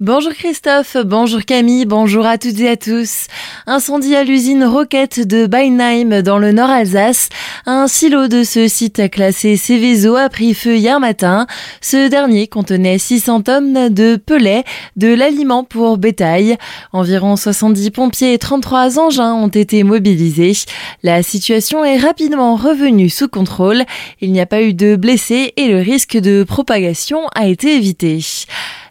Bonjour Christophe, bonjour Camille, bonjour à toutes et à tous. Incendie à l'usine Roquette de Beinheim dans le nord Alsace. Un silo de ce site classé Céveso a pris feu hier matin. Ce dernier contenait 600 tonnes de pelets, de l'aliment pour bétail. Environ 70 pompiers et 33 engins ont été mobilisés. La situation est rapidement revenue sous contrôle. Il n'y a pas eu de blessés et le risque de propagation a été évité.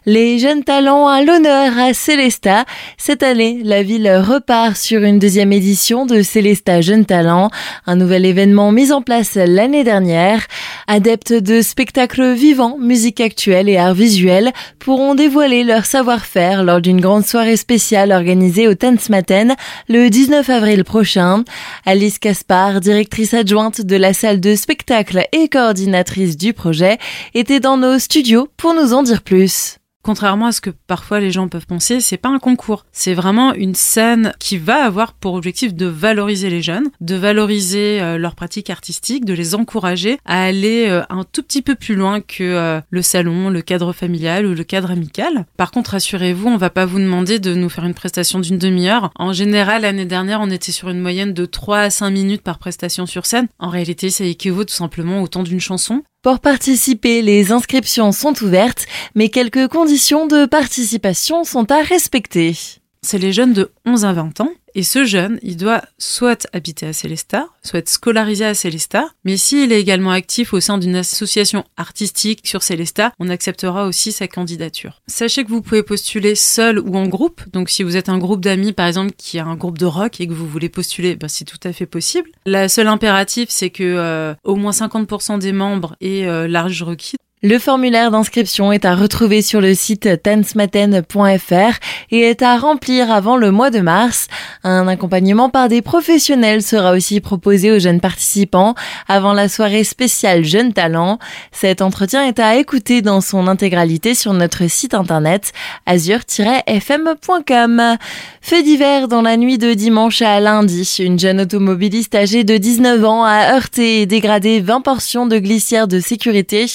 Les jeunes talents à l'honneur à Célesta. Cette année, la ville repart sur une deuxième édition de Célesta Jeunes Talents, un nouvel événement mis en place l'année dernière. Adeptes de spectacles vivants, musique actuelle et art visuel pourront dévoiler leur savoir-faire lors d'une grande soirée spéciale organisée au Tanzmatten le 19 avril prochain. Alice Caspar, directrice adjointe de la salle de spectacle et coordinatrice du projet, était dans nos studios pour nous en dire plus. Contrairement à ce que parfois les gens peuvent penser, c'est pas un concours. C'est vraiment une scène qui va avoir pour objectif de valoriser les jeunes, de valoriser euh, leurs pratiques artistiques, de les encourager à aller euh, un tout petit peu plus loin que euh, le salon, le cadre familial ou le cadre amical. Par contre, rassurez-vous, on va pas vous demander de nous faire une prestation d'une demi-heure. En général, l'année dernière, on était sur une moyenne de 3 à 5 minutes par prestation sur scène. En réalité, ça équivaut tout simplement au temps d'une chanson. Pour participer, les inscriptions sont ouvertes, mais quelques conditions de participation sont à respecter. C'est les jeunes de 11 à 20 ans et ce jeune, il doit soit habiter à Célestat, soit être scolarisé à Célestat, mais s'il est également actif au sein d'une association artistique sur Célestat, on acceptera aussi sa candidature. Sachez que vous pouvez postuler seul ou en groupe, donc si vous êtes un groupe d'amis par exemple qui a un groupe de rock et que vous voulez postuler, ben, c'est tout à fait possible. La seule impératif, c'est que euh, au moins 50% des membres aient euh, l'âge requis. Le formulaire d'inscription est à retrouver sur le site tansmaten.fr et est à remplir avant le mois de mars. Un accompagnement par des professionnels sera aussi proposé aux jeunes participants avant la soirée spéciale Jeunes Talents. Cet entretien est à écouter dans son intégralité sur notre site internet azur-fm.com. Fait d'hiver dans la nuit de dimanche à lundi, une jeune automobiliste âgée de 19 ans a heurté et dégradé 20 portions de glissière de sécurité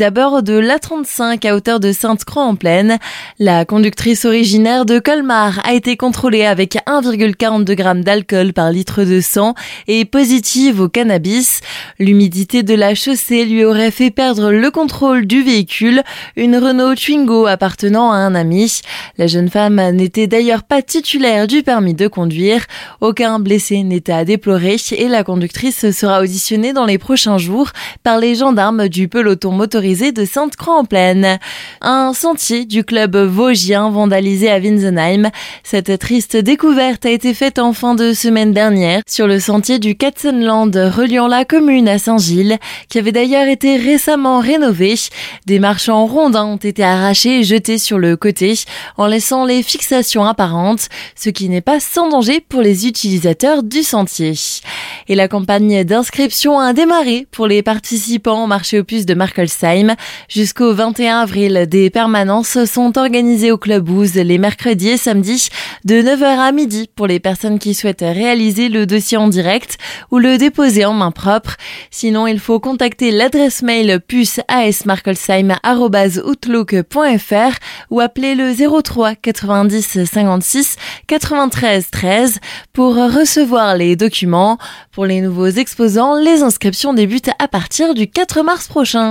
aux de l'A35 à hauteur de Sainte-Croix en plaine. La conductrice originaire de Colmar a été contrôlée avec 1,42 g d'alcool par litre de sang et positive au cannabis. L'humidité de la chaussée lui aurait fait perdre le contrôle du véhicule, une Renault Twingo appartenant à un ami. La jeune femme n'était d'ailleurs pas titulaire du permis de conduire. Aucun blessé n'était à déplorer et la conductrice sera auditionnée dans les prochains jours par les gendarmes du peloton motorisé de Sainte-Croix-en-Plaine. Un sentier du club vosgien vandalisé à Winsenheim. Cette triste découverte a été faite en fin de semaine dernière sur le sentier du Katzenland reliant la commune à Saint-Gilles, qui avait d'ailleurs été récemment rénové. Des marchands rondins ont été arrachés et jetés sur le côté en laissant les fixations apparentes, ce qui n'est pas sans danger pour les utilisateurs du sentier. Et la campagne d'inscription a démarré pour les participants au marché opus de Markelsheim Jusqu'au 21 avril, des permanences sont organisées au Club Ouse les mercredis et samedis de 9h à midi pour les personnes qui souhaitent réaliser le dossier en direct ou le déposer en main propre. Sinon, il faut contacter l'adresse mail puce ou appeler le 03 90 56 93 13 pour recevoir les documents. Pour les nouveaux exposants, les inscriptions débutent à partir du 4 mars prochain.